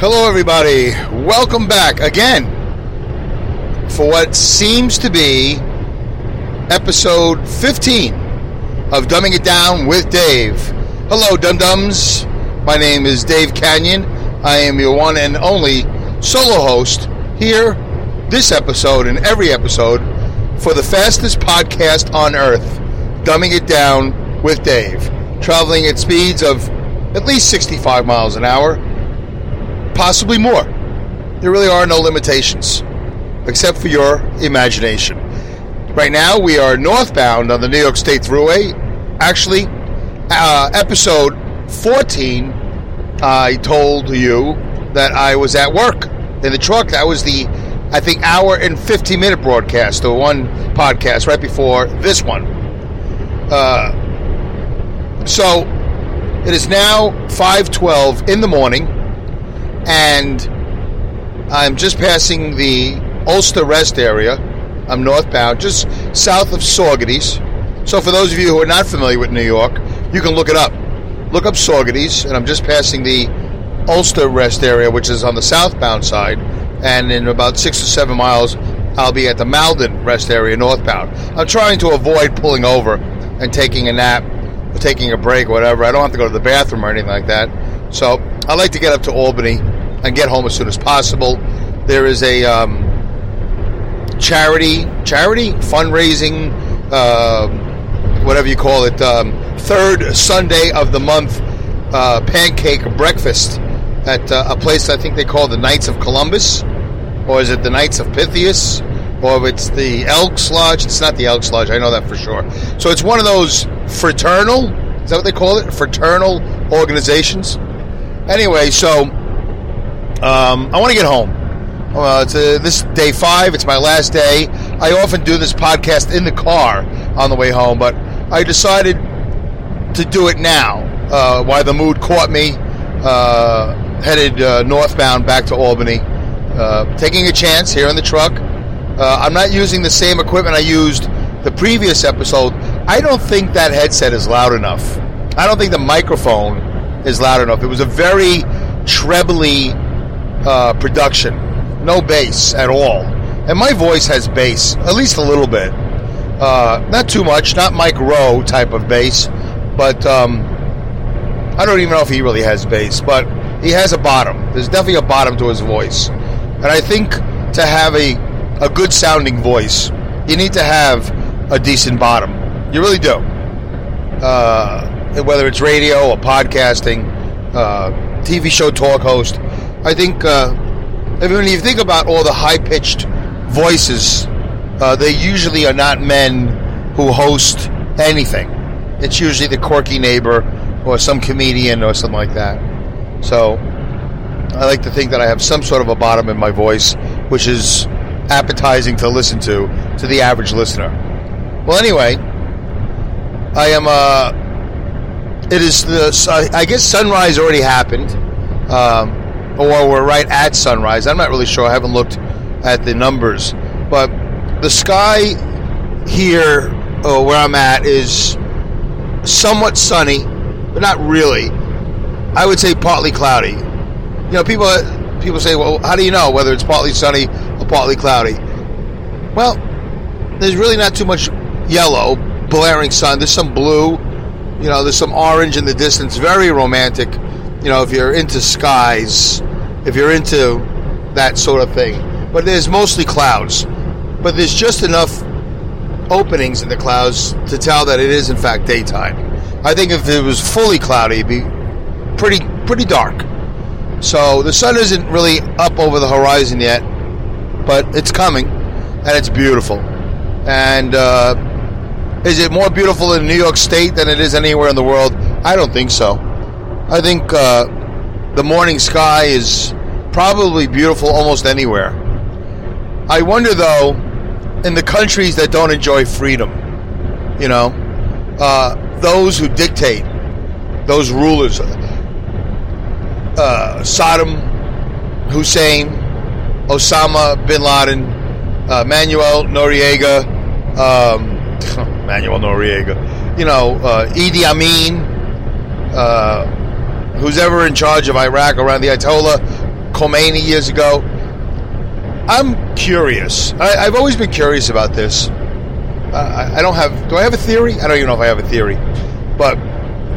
Hello, everybody. Welcome back again for what seems to be episode 15 of Dumbing It Down with Dave. Hello, Dum Dums. My name is Dave Kanyan. I am your one and only solo host here, this episode and every episode, for the fastest podcast on earth, Dumbing It Down with Dave. Traveling at speeds of at least 65 miles an hour possibly more. There really are no limitations, except for your imagination. Right now, we are northbound on the New York State Thruway. Actually, uh, episode 14, I told you that I was at work in the truck. That was the, I think, hour and 50 minute broadcast, the one podcast right before this one. Uh, so, it is now 5:12 in the morning and I'm just passing the Ulster Rest area. I'm northbound, just south of Saugerties. So for those of you who are not familiar with New York, you can look it up. Look up Saugerties, and I'm just passing the Ulster Rest area, which is on the southbound side. And in about six or seven miles, I'll be at the Malden Rest area northbound. I'm trying to avoid pulling over and taking a nap, or taking a break, or whatever. I don't have to go to the bathroom or anything like that. So I like to get up to Albany and get home as soon as possible. There is a um, charity charity fundraising, uh, whatever you call it, um, third Sunday of the month uh, pancake breakfast at uh, a place I think they call the Knights of Columbus, or is it the Knights of Pythias? Or it's the Elks Lodge. It's not the Elks Lodge. I know that for sure. So it's one of those fraternal. Is that what they call it? Fraternal organizations. Anyway, so um, I want to get home. Uh, it's a, this day five. It's my last day. I often do this podcast in the car on the way home, but I decided to do it now. Uh, why the mood caught me. Uh, headed uh, northbound back to Albany. Uh, taking a chance here in the truck. Uh, I'm not using the same equipment I used the previous episode. I don't think that headset is loud enough. I don't think the microphone is loud enough. It was a very trebly uh, production, no bass at all. And my voice has bass, at least a little bit. Uh, not too much, not Mike Rowe type of bass, but um, I don't even know if he really has bass, but he has a bottom. There's definitely a bottom to his voice. And I think to have a, a good sounding voice, you need to have a decent bottom. You really do. Uh, whether it's radio or podcasting, uh, TV show talk host, I think uh, when you think about all the high pitched voices, uh, they usually are not men who host anything. It's usually the quirky neighbor or some comedian or something like that. So I like to think that I have some sort of a bottom in my voice, which is appetizing to listen to to the average listener. Well, anyway, I am. Uh, it is the. I guess sunrise already happened. Um, or we're right at sunrise. I'm not really sure. I haven't looked at the numbers, but the sky here, uh, where I'm at, is somewhat sunny, but not really. I would say partly cloudy. You know, people people say, "Well, how do you know whether it's partly sunny or partly cloudy?" Well, there's really not too much yellow, blaring sun. There's some blue. You know, there's some orange in the distance. Very romantic. You know, if you're into skies, if you're into that sort of thing. But there's mostly clouds. But there's just enough openings in the clouds to tell that it is in fact daytime. I think if it was fully cloudy, it'd be pretty pretty dark. So the sun isn't really up over the horizon yet, but it's coming, and it's beautiful. And uh, is it more beautiful in New York State than it is anywhere in the world? I don't think so. I think uh, the morning sky is probably beautiful almost anywhere. I wonder, though, in the countries that don't enjoy freedom, you know, uh, those who dictate, those rulers, uh, Saddam Hussein, Osama bin Laden, uh, Manuel Noriega, um, Manuel Noriega, you know, uh, Idi Amin, uh, who's ever in charge of Iraq around the Ayatollah, Khomeini years ago. I'm curious. I, have always been curious about this. Uh, I, I don't have. Do I have a theory? I don't even know if I have a theory. But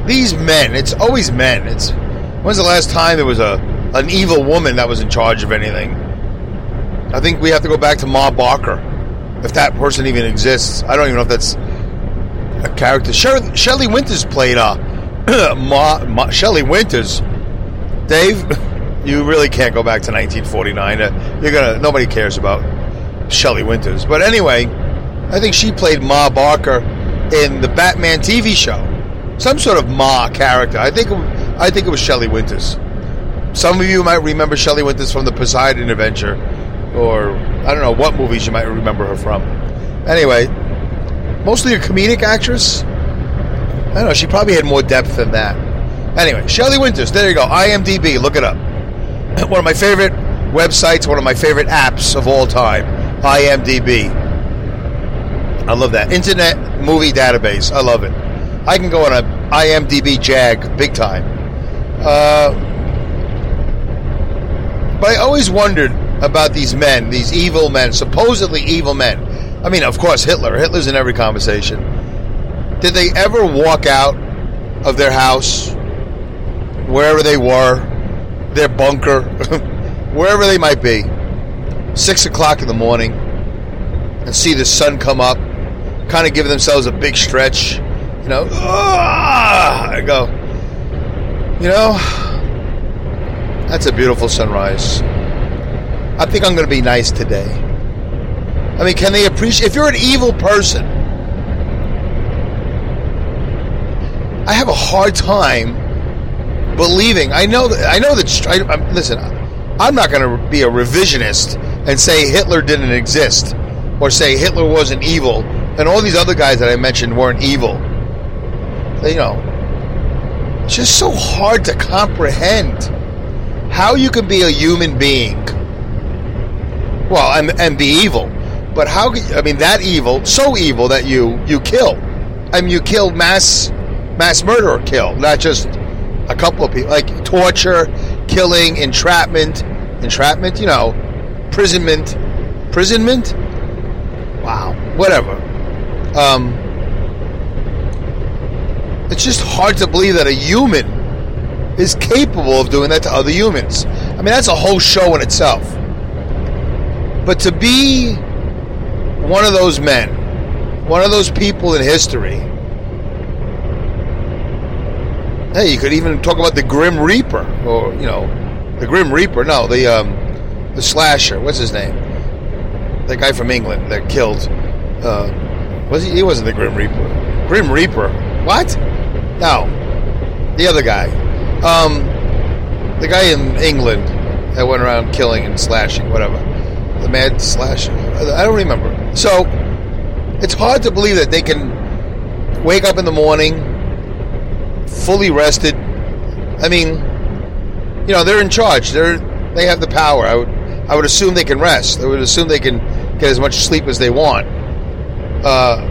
these men, it's always men. It's when's the last time there was a an evil woman that was in charge of anything? I think we have to go back to Ma Barker, if that person even exists. I don't even know if that's a character. Shelley Winters played uh, Ma, Ma Shelley Winters. Dave, you really can't go back to 1949. Uh, you're gonna nobody cares about Shelley Winters. But anyway, I think she played Ma Barker in the Batman TV show some sort of Ma character. I think I think it was Shelley Winters. Some of you might remember Shelley Winters from the Poseidon Adventure, or I don't know what movies you might remember her from. Anyway, mostly a comedic actress. I don't know. She probably had more depth than that. Anyway, Shelley Winters. There you go. IMDb. Look it up. One of my favorite websites. One of my favorite apps of all time. IMDb. I love that Internet Movie Database. I love it. I can go on a IMDb jag big time. Uh, but I always wondered about these men, these evil men, supposedly evil men. I mean, of course, Hitler. Hitler's in every conversation. Did they ever walk out of their house, wherever they were, their bunker, wherever they might be, six o'clock in the morning, and see the sun come up, kind of give themselves a big stretch, you know, I go, you know, that's a beautiful sunrise. I think I'm going to be nice today. I mean, can they appreciate? If you're an evil person, I have a hard time believing. I know that. I know that. I, I'm, listen, I'm not going to be a revisionist and say Hitler didn't exist, or say Hitler wasn't evil, and all these other guys that I mentioned weren't evil you know, just so hard to comprehend how you can be a human being. Well, and, and be evil, but how? I mean, that evil, so evil that you you kill. I mean, you kill mass mass murder, or kill, not just a couple of people, like torture, killing, entrapment, entrapment. You know, imprisonment, imprisonment. Wow, whatever. Um, it's just hard to believe that a human is capable of doing that to other humans. I mean, that's a whole show in itself. But to be one of those men, one of those people in history, hey, you could even talk about the Grim Reaper, or you know, the Grim Reaper. No, the um, the slasher. What's his name? The guy from England that killed. Uh, was he? He wasn't the Grim Reaper. Grim Reaper. What? No, the other guy. Um, the guy in England that went around killing and slashing, whatever. The mad slasher. I don't remember. So it's hard to believe that they can wake up in the morning fully rested. I mean, you know, they're in charge. They're they have the power. I would I would assume they can rest. I would assume they can get as much sleep as they want. Uh,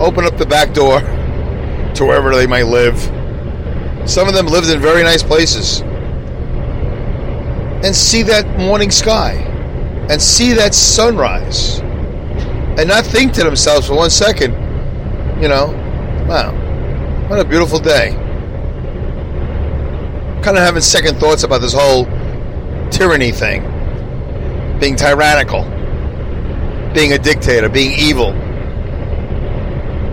open up the back door to wherever they might live. Some of them lived in very nice places. And see that morning sky. And see that sunrise. And not think to themselves for one second, you know, wow, what a beautiful day. Kind of having second thoughts about this whole tyranny thing. Being tyrannical. Being a dictator. Being evil.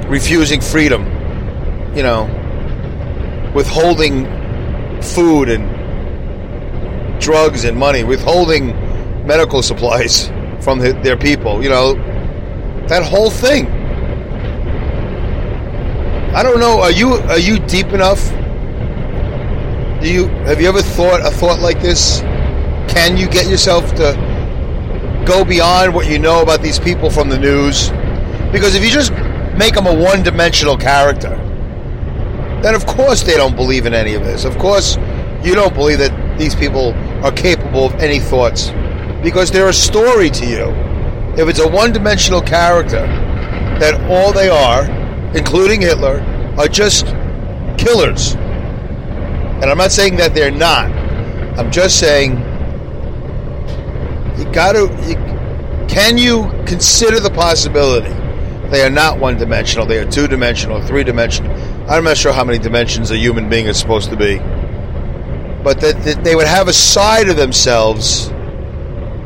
Refusing freedom you know, withholding food and drugs and money, withholding medical supplies from the, their people, you know, that whole thing. I don't know. Are you are you deep enough? Do you have you ever thought a thought like this? Can you get yourself to go beyond what you know about these people from the news? Because if you just make them a one-dimensional character, then of course they don't believe in any of this. Of course, you don't believe that these people are capable of any thoughts because they're a story to you. If it's a one dimensional character, that all they are, including Hitler, are just killers. And I'm not saying that they're not, I'm just saying, you got to. Can you consider the possibility they are not one dimensional? They are two dimensional, three dimensional. I'm not sure how many dimensions a human being is supposed to be, but that, that they would have a side of themselves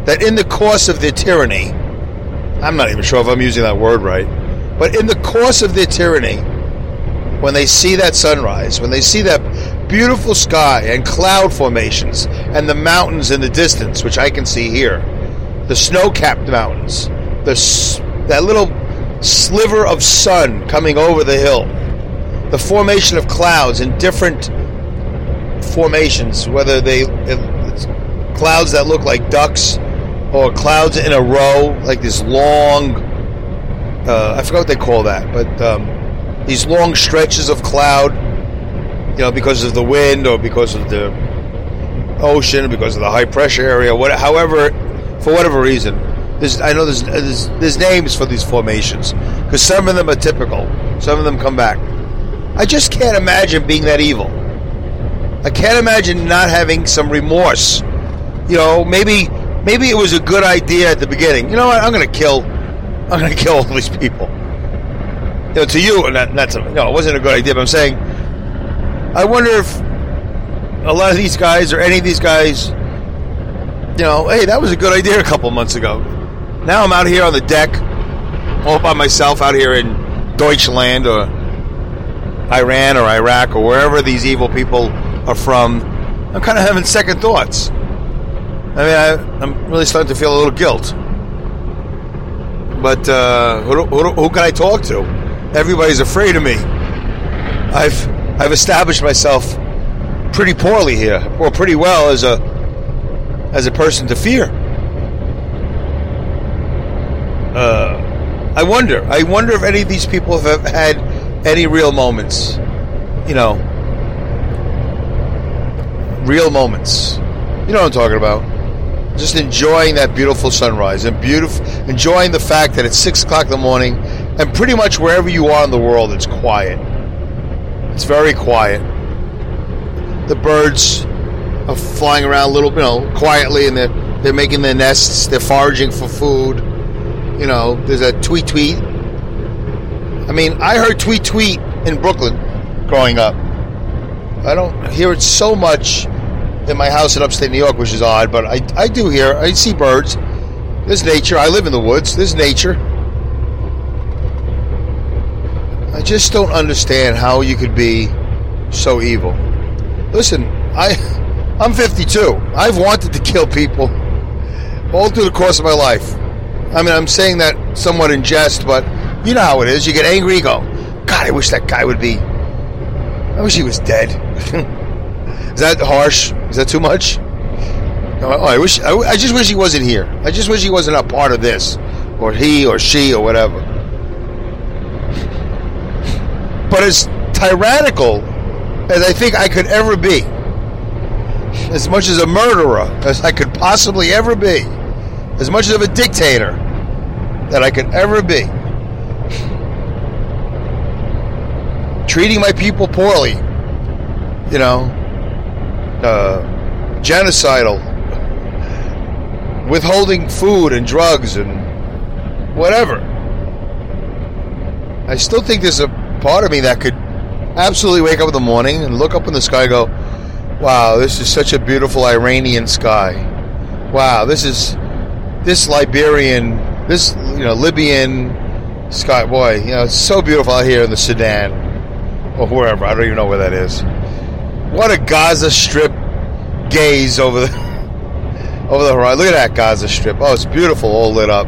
that, in the course of their tyranny, I'm not even sure if I'm using that word right, but in the course of their tyranny, when they see that sunrise, when they see that beautiful sky and cloud formations and the mountains in the distance, which I can see here, the snow-capped mountains, the that little sliver of sun coming over the hill, the formation of clouds in different formations, whether they clouds that look like ducks or clouds in a row, like this long. Uh, I forgot what they call that, but um, these long stretches of cloud, you know, because of the wind or because of the ocean, because of the high pressure area, what, however for whatever reason. There's, I know there's, there's, there's names for these formations because some of them are typical, some of them come back. I just can't imagine being that evil. I can't imagine not having some remorse. You know, maybe maybe it was a good idea at the beginning. You know what? I'm going to kill. I'm going to kill all these people. You know, to you, and that, that's a, no, it wasn't a good idea. But I'm saying, I wonder if a lot of these guys or any of these guys you know, hey, that was a good idea a couple months ago. Now I'm out here on the deck, all by myself out here in Deutschland or Iran or Iraq or wherever these evil people are from. I'm kind of having second thoughts. I mean, I, am really starting to feel a little guilt. But uh, who, who, who can I talk to? Everybody's afraid of me. I've I've established myself pretty poorly here, or pretty well as a as a person to fear. Uh, I wonder. I wonder if any of these people have had any real moments. You know, real moments. You know what I'm talking about. Just enjoying that beautiful sunrise and beautiful, enjoying the fact that it's six o'clock in the morning, and pretty much wherever you are in the world, it's quiet. It's very quiet. The birds are flying around a little, you know, quietly, and they're they're making their nests. They're foraging for food. You know, there's a tweet tweet. I mean, I heard tweet tweet in Brooklyn growing up. I don't hear it so much in my house in upstate New York, which is odd, but I, I do hear, I see birds. There's nature. I live in the woods. There's nature. I just don't understand how you could be so evil. Listen, I I'm 52. I've wanted to kill people all through the course of my life. I mean, I'm saying that somewhat in jest, but you know how it is. You get angry, you go, God, I wish that guy would be. I wish he was dead. is that harsh? Is that too much? Oh, I wish. I, just wish he wasn't here. I just wish he wasn't a part of this, or he, or she, or whatever. But as tyrannical as I think I could ever be, as much as a murderer as I could possibly ever be, as much of a dictator that I could ever be. Treating my people poorly, you know, uh, genocidal, withholding food and drugs and whatever. I still think there's a part of me that could absolutely wake up in the morning and look up in the sky go, Wow, this is such a beautiful Iranian sky. Wow, this is this Liberian, this you know Libyan sky. Boy, you know it's so beautiful out here in the Sudan or wherever. I don't even know where that is. What a Gaza Strip gaze over the over the horizon. Look at that Gaza Strip. Oh, it's beautiful, all lit up.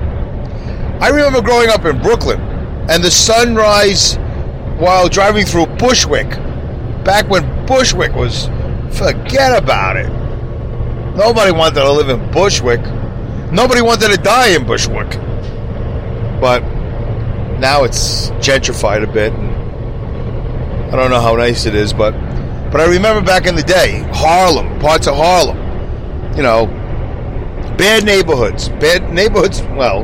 I remember growing up in Brooklyn and the sunrise while driving through Bushwick. Back when Bushwick was Forget about it. Nobody wanted to live in Bushwick. Nobody wanted to die in Bushwick. But now it's gentrified a bit. I don't know how nice it is, but but I remember back in the day, Harlem, parts of Harlem. You know, bad neighborhoods. Bad neighborhoods, well,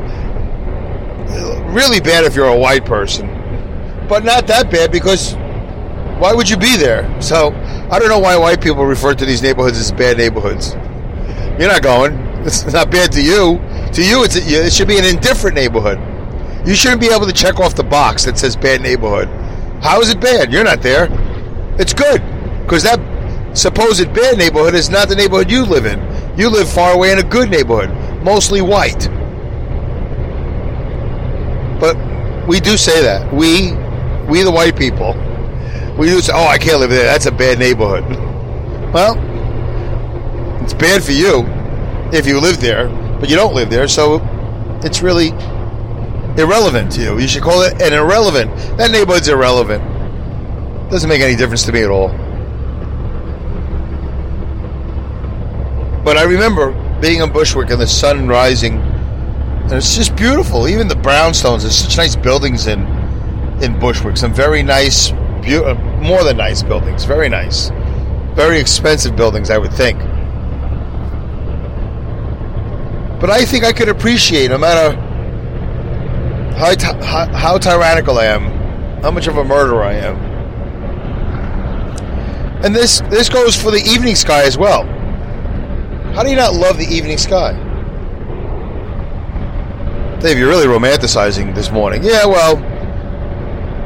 really bad if you're a white person. But not that bad because why would you be there? So I don't know why white people refer to these neighborhoods as bad neighborhoods. You're not going. It's not bad to you. To you, it's it should be an indifferent neighborhood. You shouldn't be able to check off the box that says bad neighborhood. How is it bad? You're not there. It's good because that supposed bad neighborhood is not the neighborhood you live in. You live far away in a good neighborhood, mostly white. But we do say that. We, we the white people, we do say, oh, I can't live there. That's a bad neighborhood. Well, it's bad for you if you live there, but you don't live there, so it's really irrelevant to you. You should call it an irrelevant. That neighborhood's irrelevant. Doesn't make any difference to me at all. But I remember being in Bushwick and the sun rising, and it's just beautiful. Even the brownstones. There's such nice buildings in in Bushwick. Some very nice, be- uh, more than nice buildings. Very nice. Very expensive buildings, I would think. But I think I could appreciate, no matter how, ty- how, how tyrannical I am, how much of a murderer I am. And this this goes for the evening sky as well. How do you not love the evening sky? Dave, you're really romanticizing this morning. Yeah, well,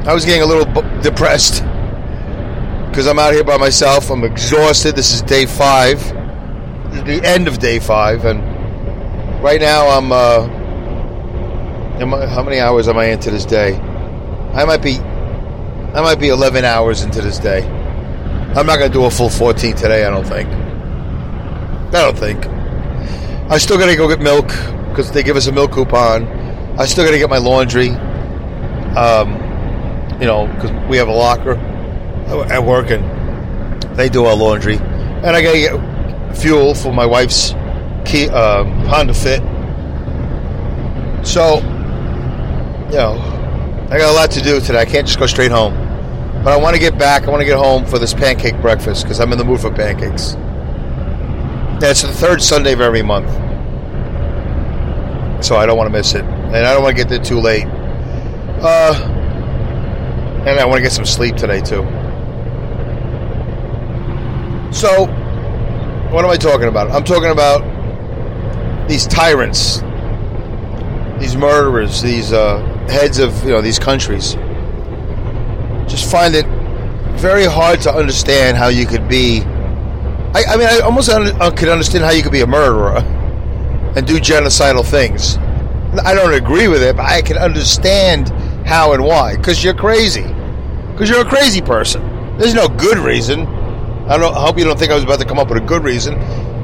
I was getting a little b- depressed because I'm out here by myself. I'm exhausted. This is day five, the end of day five, and right now I'm. Uh, how many hours am I into this day? I might be. I might be 11 hours into this day. I'm not going to do a full 14 today. I don't think. I don't think. I still got to go get milk because they give us a milk coupon. I still got to get my laundry. Um, you know, because we have a locker at work and they do our laundry, and I got to get fuel for my wife's key, um, Honda Fit. So, you know, I got a lot to do today. I can't just go straight home. But I want to get back. I want to get home for this pancake breakfast because I'm in the mood for pancakes. It's the third Sunday of every month. So I don't want to miss it. And I don't want to get there too late. Uh, and I want to get some sleep today, too. So, what am I talking about? I'm talking about these tyrants, these murderers, these uh, heads of you know these countries. Just find it very hard to understand how you could be. I, I mean, I almost un- could understand how you could be a murderer and do genocidal things. I don't agree with it, but I can understand how and why. Because you're crazy. Because you're a crazy person. There's no good reason. I don't. I hope you don't think I was about to come up with a good reason.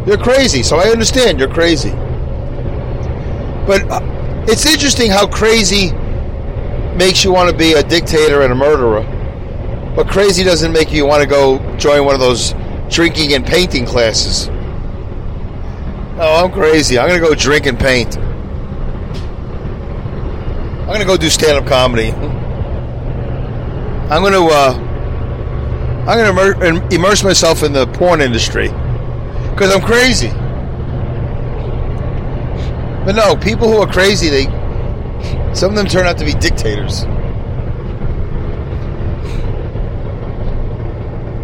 You're crazy, so I understand you're crazy. But uh, it's interesting how crazy makes you want to be a dictator and a murderer. But crazy doesn't make you want to go join one of those drinking and painting classes. Oh, I'm crazy. I'm going to go drink and paint. I'm going to go do stand up comedy. I'm going to uh, I'm going to immer- immerse myself in the porn industry because I'm crazy. But no, people who are crazy, they some of them turn out to be dictators.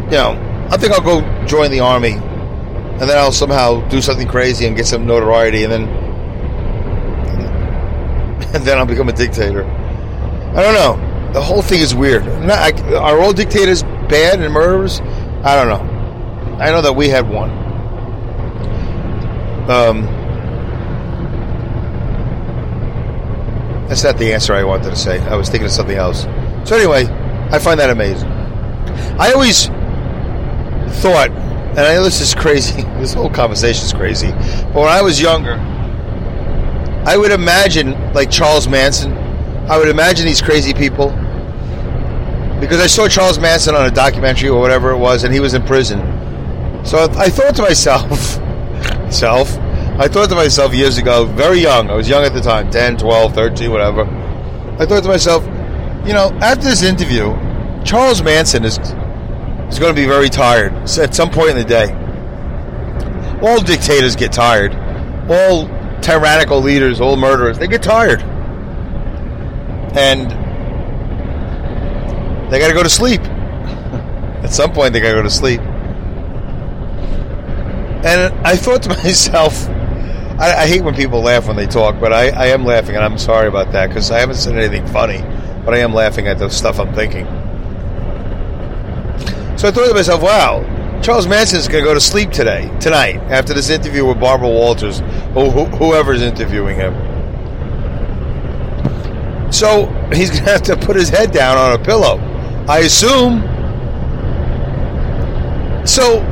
You know, I think I'll go join the army, and then I'll somehow do something crazy and get some notoriety, and then and then I'll become a dictator. I don't know. The whole thing is weird. Not, I, are all dictators bad and murderers? I don't know. I know that we had one. Um, that's not the answer I wanted to say. I was thinking of something else. So anyway, I find that amazing. I always thought, and I know this is crazy. This whole conversation is crazy. But when I was younger, I would imagine like Charles Manson. I would imagine these crazy people because I saw Charles Manson on a documentary or whatever it was, and he was in prison. So I thought to myself, self, I thought to myself years ago, very young, I was young at the time, 10, 12, 13, whatever. I thought to myself, you know, after this interview, Charles Manson is is going to be very tired at some point in the day. All dictators get tired. All tyrannical leaders, all murderers, they get tired. And they got to go to sleep. At some point, they got to go to sleep. And I thought to myself, I, I, hate when people laugh when they talk, but I, I am laughing, and I'm sorry about that because I haven't said anything funny, but I am laughing at the stuff I'm thinking. So I thought to myself, wow, Charles Manson is going to go to sleep today, tonight, after this interview with Barbara Walters, or wh- whoever's interviewing him. So he's going to have to put his head down on a pillow. I assume. So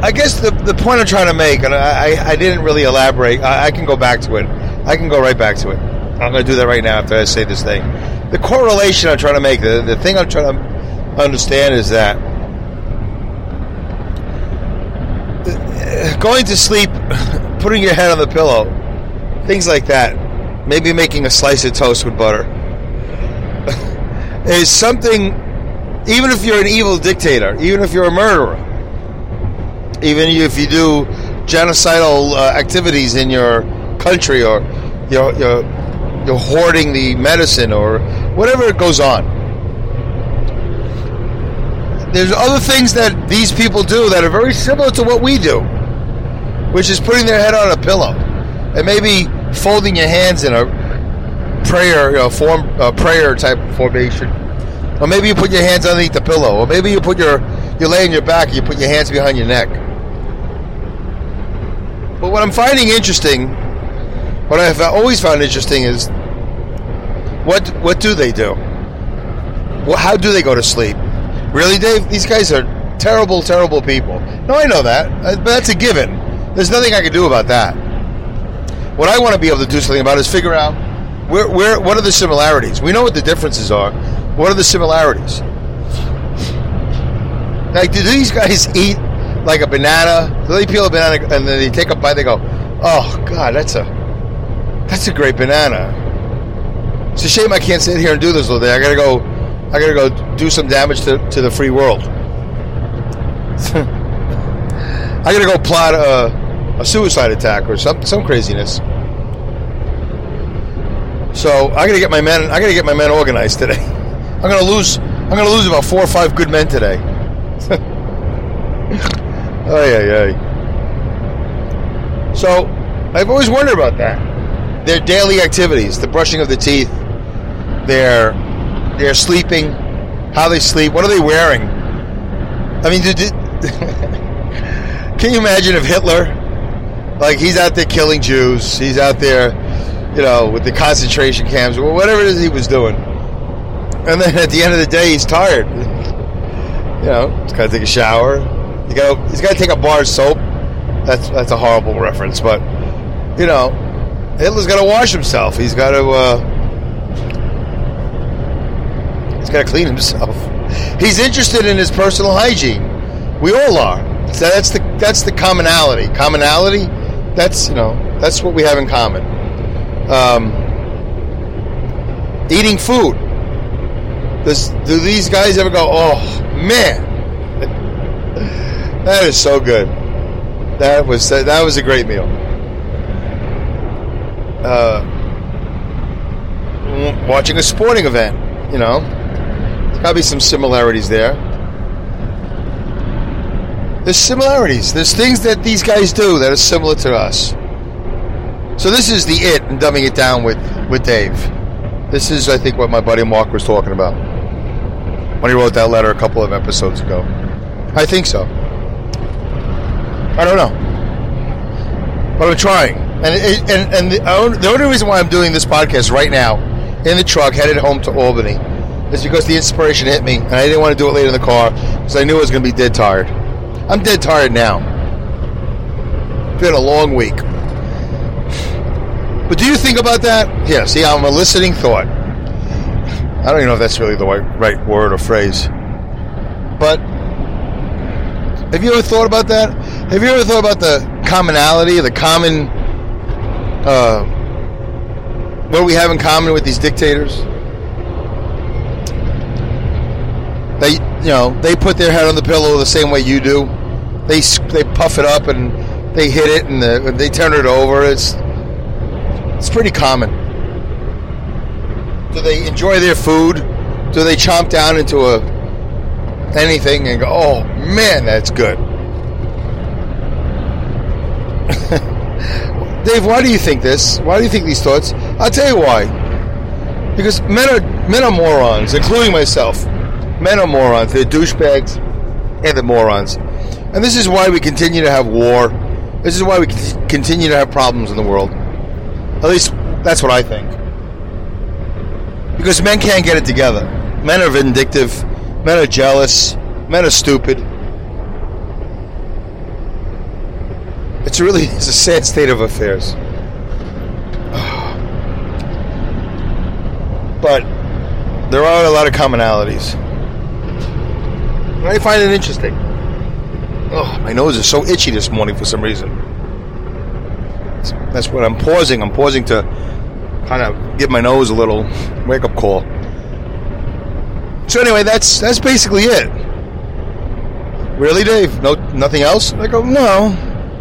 I guess the, the point I'm trying to make, and I, I didn't really elaborate, I, I can go back to it. I can go right back to it. I'm going to do that right now after I say this thing. The correlation I'm trying to make, the, the thing I'm trying to understand is that going to sleep, putting your head on the pillow, things like that, maybe making a slice of toast with butter, is something, even if you're an evil dictator, even if you're a murderer, even if you do genocidal uh, activities in your country or you're, you're, you're hoarding the medicine or whatever it goes on. There's other things that these people do that are very similar to what we do, which is putting their head on a pillow and maybe folding your hands in a prayer, you know, form, a prayer type formation, or maybe you put your hands underneath the pillow, or maybe you put your you lay on your back and you put your hands behind your neck. But what I'm finding interesting, what I've always found interesting is what what do they do? How do they go to sleep? Really, Dave? These guys are terrible, terrible people. No, I know that, uh, but that's a given. There's nothing I can do about that. What I want to be able to do something about is figure out where, where, what are the similarities. We know what the differences are. What are the similarities? Like, do these guys eat like a banana. So they peel a banana and then they take a bite. They go, "Oh God, that's a that's a great banana." It's a shame I can't sit here and do this all day. I gotta go. I gotta go do some damage to, to the free world. I gotta go plot a, a suicide attack or some some craziness. So I gotta get my men. I gotta get my men organized today. I'm gonna lose. I'm gonna lose about four or five good men today. Oh yeah, yeah. So I've always wondered about that. Their daily activities, the brushing of the teeth, their their sleeping, how they sleep, what are they wearing? I mean, did, did can you imagine if Hitler, like he's out there killing Jews, he's out there, you know, with the concentration camps or whatever it is he was doing, and then at the end of the day he's tired. You know, he's got to take a shower, you got he's got to take a bar of soap. That's that's a horrible reference, but you know, Hitler's got to wash himself. He's got to uh, he's got to clean himself. He's interested in his personal hygiene. We all are. So that's the that's the commonality. Commonality. That's you know that's what we have in common. Um, eating food. Does do these guys ever go? Oh man, that is so good. That was that was a great meal. Uh, watching a sporting event, you know, there's got to be some similarities there. There's similarities. There's things that these guys do that are similar to us. So this is the it and dumbing it down with with Dave. This is, I think, what my buddy Mark was talking about when he wrote that letter a couple of episodes ago. I think so. I don't know, but I'm trying. And and and the, the only reason why I'm doing this podcast right now in the truck headed home to Albany is because the inspiration hit me, and I didn't want to do it later in the car because I knew I was going to be dead tired. I'm dead tired now. It's been a long week. But do you think about that? Yeah, see, I'm eliciting thought. I don't even know if that's really the right, right word or phrase. But have you ever thought about that? Have you ever thought about the commonality, the common, uh, what we have in common with these dictators? They, you know, they put their head on the pillow the same way you do. They they puff it up and they hit it and the, they turn it over. It's it's pretty common. Do they enjoy their food? Do they chomp down into a anything and go, oh man, that's good. Dave, why do you think this? Why do you think these thoughts? I'll tell you why. Because men are men are morons, including myself. Men are morons. They're douchebags, and they're morons. And this is why we continue to have war. This is why we continue to have problems in the world. At least that's what I think. Because men can't get it together. Men are vindictive. Men are jealous. Men are stupid. It's really it's a sad state of affairs. But there are a lot of commonalities. I find it interesting. Oh, my nose is so itchy this morning for some reason. That's what I'm pausing. I'm pausing to kind of give my nose a little wake up call. So anyway, that's that's basically it. Really, Dave? No, nothing else? I go, no,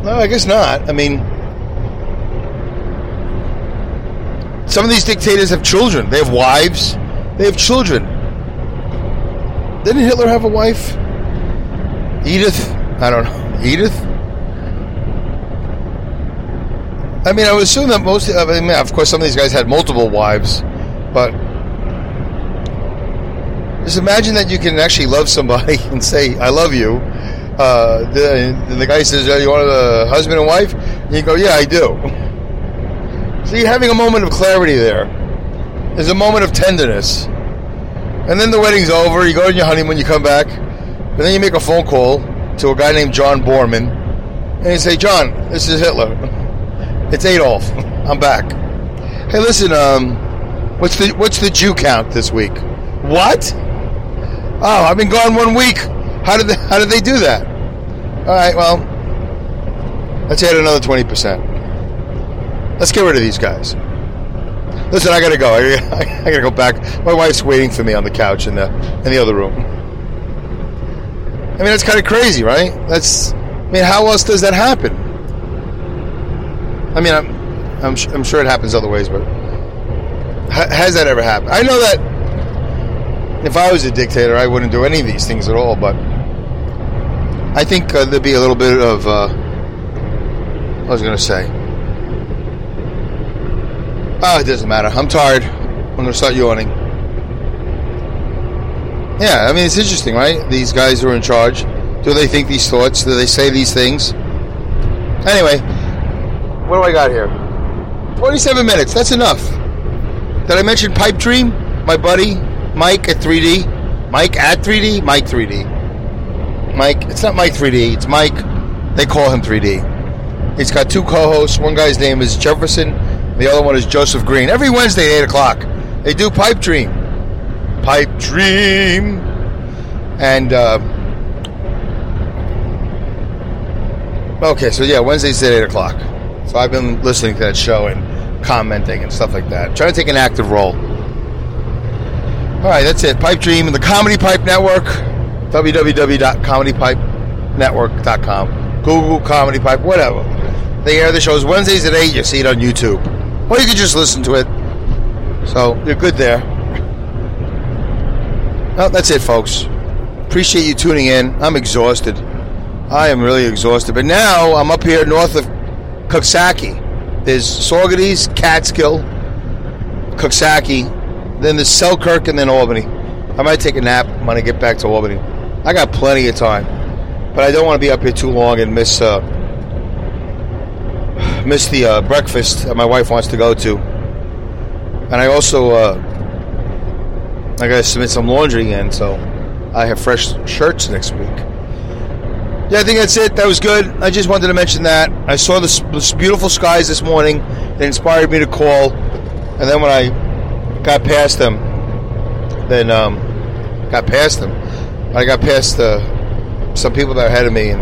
no, I guess not. I mean, some of these dictators have children. They have wives. They have children. Didn't Hitler have a wife? Edith? I don't know. Edith? I mean, I would assume that most. I mean, of course, some of these guys had multiple wives, but just imagine that you can actually love somebody and say, "I love you." Uh, the, the guy says, "You want a husband and wife?" And you go, "Yeah, I do." So you're having a moment of clarity there. There's a moment of tenderness, and then the wedding's over. You go on your honeymoon. You come back, and then you make a phone call to a guy named John Borman, and you say, "John, this is Hitler." It's Adolf. I'm back. Hey, listen. Um, what's the what's the Jew count this week? What? Oh, I've been gone one week. How did they, how did they do that? All right. Well, let's add another twenty percent. Let's get rid of these guys. Listen, I gotta go. I, I, gotta go back. My wife's waiting for me on the couch in the in the other room. I mean, that's kind of crazy, right? That's. I mean, how else does that happen? I mean, I'm, I'm, I'm sure it happens other ways, but has that ever happened? I know that if I was a dictator, I wouldn't do any of these things at all, but I think uh, there'd be a little bit of, uh, I was going to say, oh, it doesn't matter. I'm tired. I'm going to start yawning. Yeah, I mean, it's interesting, right? These guys who are in charge. Do they think these thoughts? Do they say these things? Anyway, what do I got here? 27 minutes. That's enough. Did I mention Pipe Dream? My buddy Mike at 3D. Mike at 3D. Mike 3D. Mike. It's not Mike 3D. It's Mike. They call him 3D. He's got two co-hosts. One guy's name is Jefferson. The other one is Joseph Green. Every Wednesday at 8 o'clock, they do Pipe Dream. Pipe Dream. And, uh, okay, so yeah, Wednesdays at 8 o'clock. So I've been listening to that show and commenting and stuff like that. Trying to take an active role. All right, that's it. Pipe Dream and the Comedy Pipe Network. www.comedypipenetwork.com. Google Comedy Pipe, whatever. They air the shows Wednesdays at 8. You see it on YouTube. Or you can just listen to it. So you're good there. Well, that's it, folks. Appreciate you tuning in. I'm exhausted. I am really exhausted. But now I'm up here north of Coxsackie. There's Saugerties, Catskill, Coxsackie, then there's Selkirk, and then Albany. I might take a nap when I get back to Albany. I got plenty of time, but I don't want to be up here too long and miss uh, miss the uh, breakfast that my wife wants to go to. And I also uh, I got to submit some laundry in, so I have fresh shirts next week. Yeah, I think that's it. That was good. I just wanted to mention that. I saw this, this beautiful skies this morning. They inspired me to call. And then when I got past them, then um, got past them. I got past uh, some people that were ahead of me, and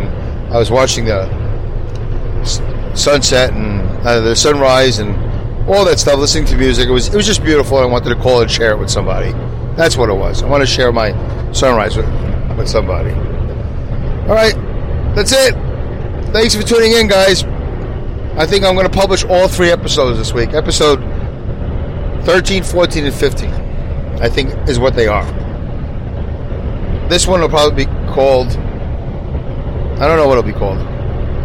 I was watching the sunset and uh, the sunrise and all that stuff, listening to music. It was it was just beautiful. I wanted to call and share it with somebody. That's what it was. I want to share my sunrise with, with somebody. All right. That's it. Thanks for tuning in, guys. I think I'm going to publish all three episodes this week. Episode 13, 14, and 15, I think, is what they are. This one will probably be called. I don't know what it'll be called.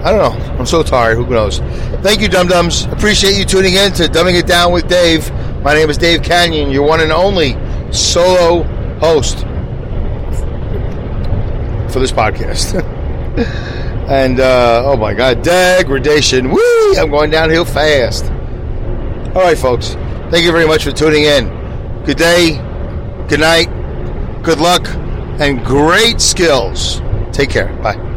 I don't know. I'm so tired. Who knows? Thank you, Dum Dums. Appreciate you tuning in to Dumbing It Down with Dave. My name is Dave Kanyan, your one and only solo host for this podcast. and uh, oh my God, degradation! Woo! I'm going downhill fast. All right, folks. Thank you very much for tuning in. Good day, good night, good luck, and great skills. Take care. Bye.